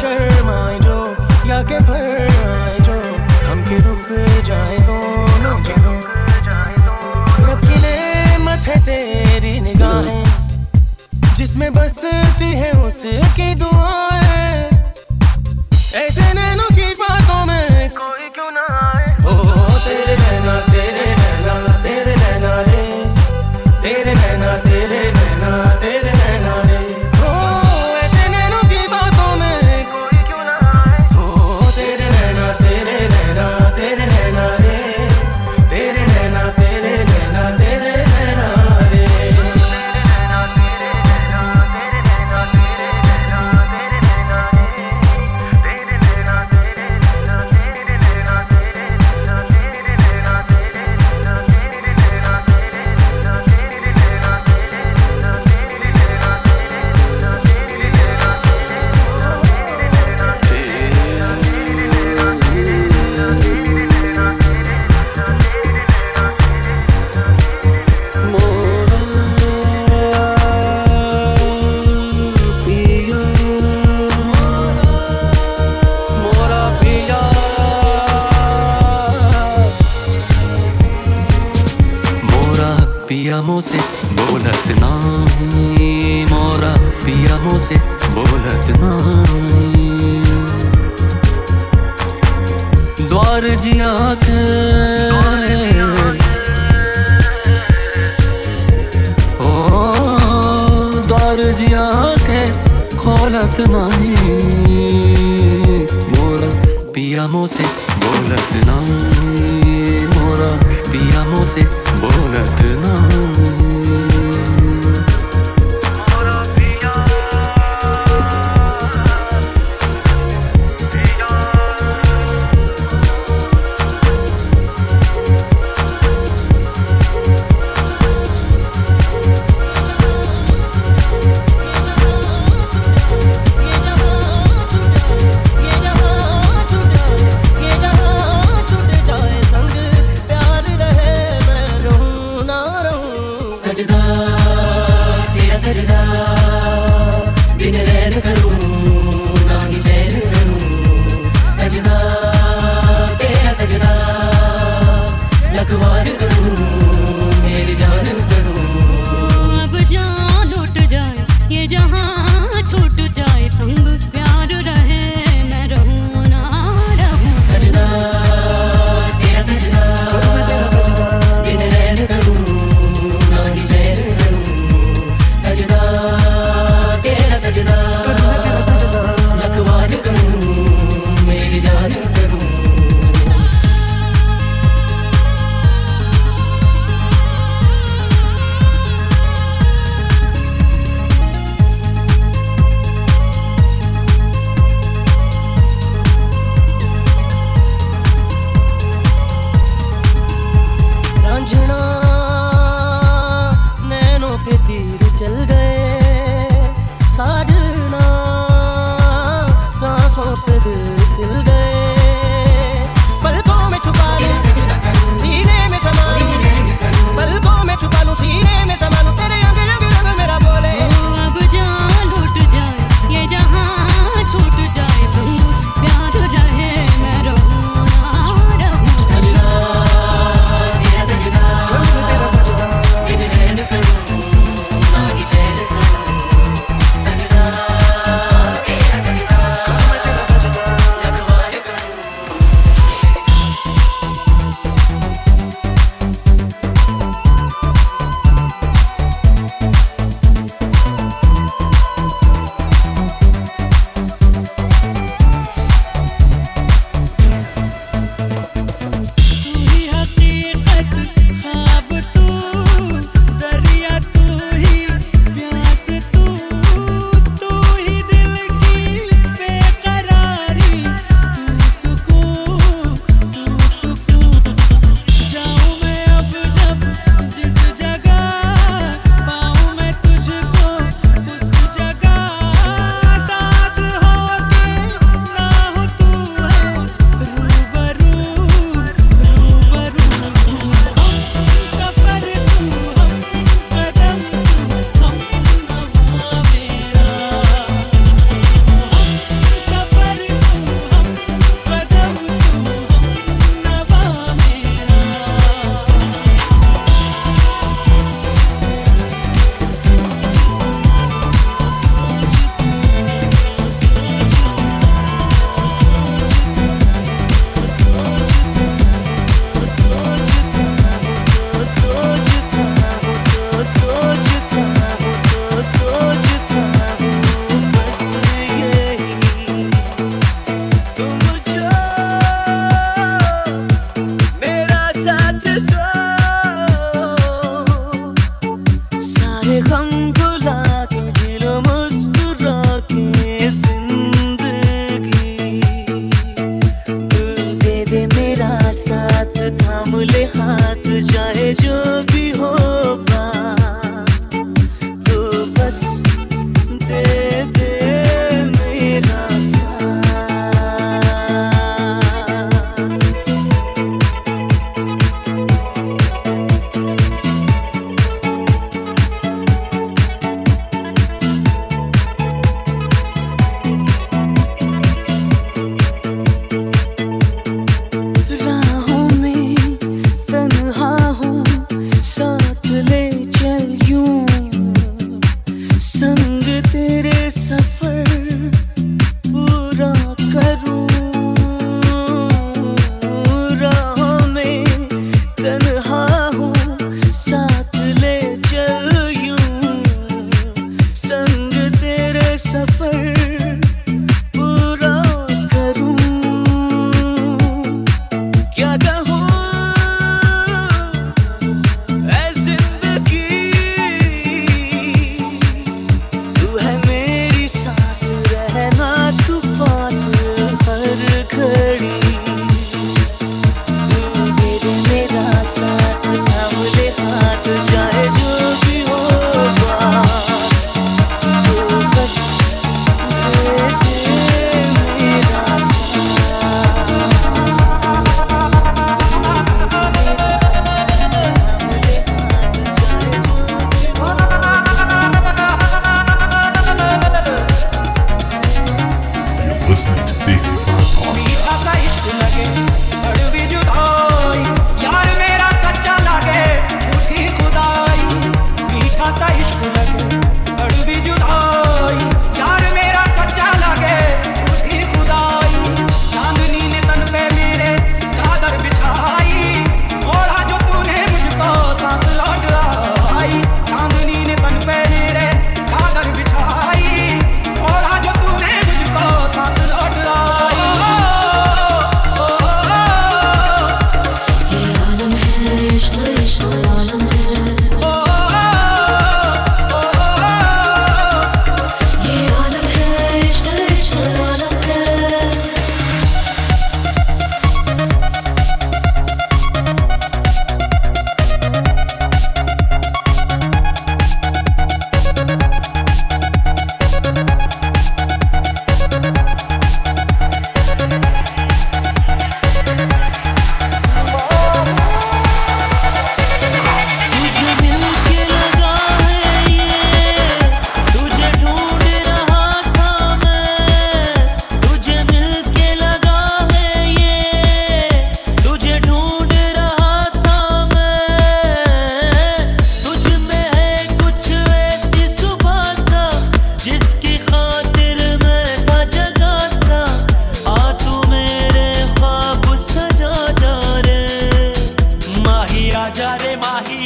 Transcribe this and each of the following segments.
शर्माए जो या के भर आए जो हम के रुक जाए दोनों जहाँ रब की नेमत है तेरी निगाहें, जिसमें बसती है उसकी दुआ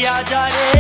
माही आजा रे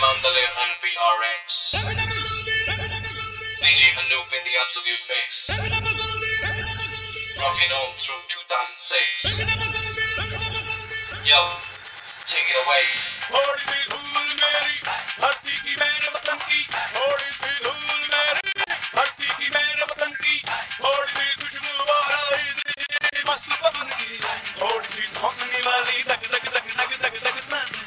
am on the live. DJ Hanoop in the absolute mix. Rocking on through 2006. Yo, take it away. थोड़ी सी ढोकने वाली धक धक धक धक धक धक सांस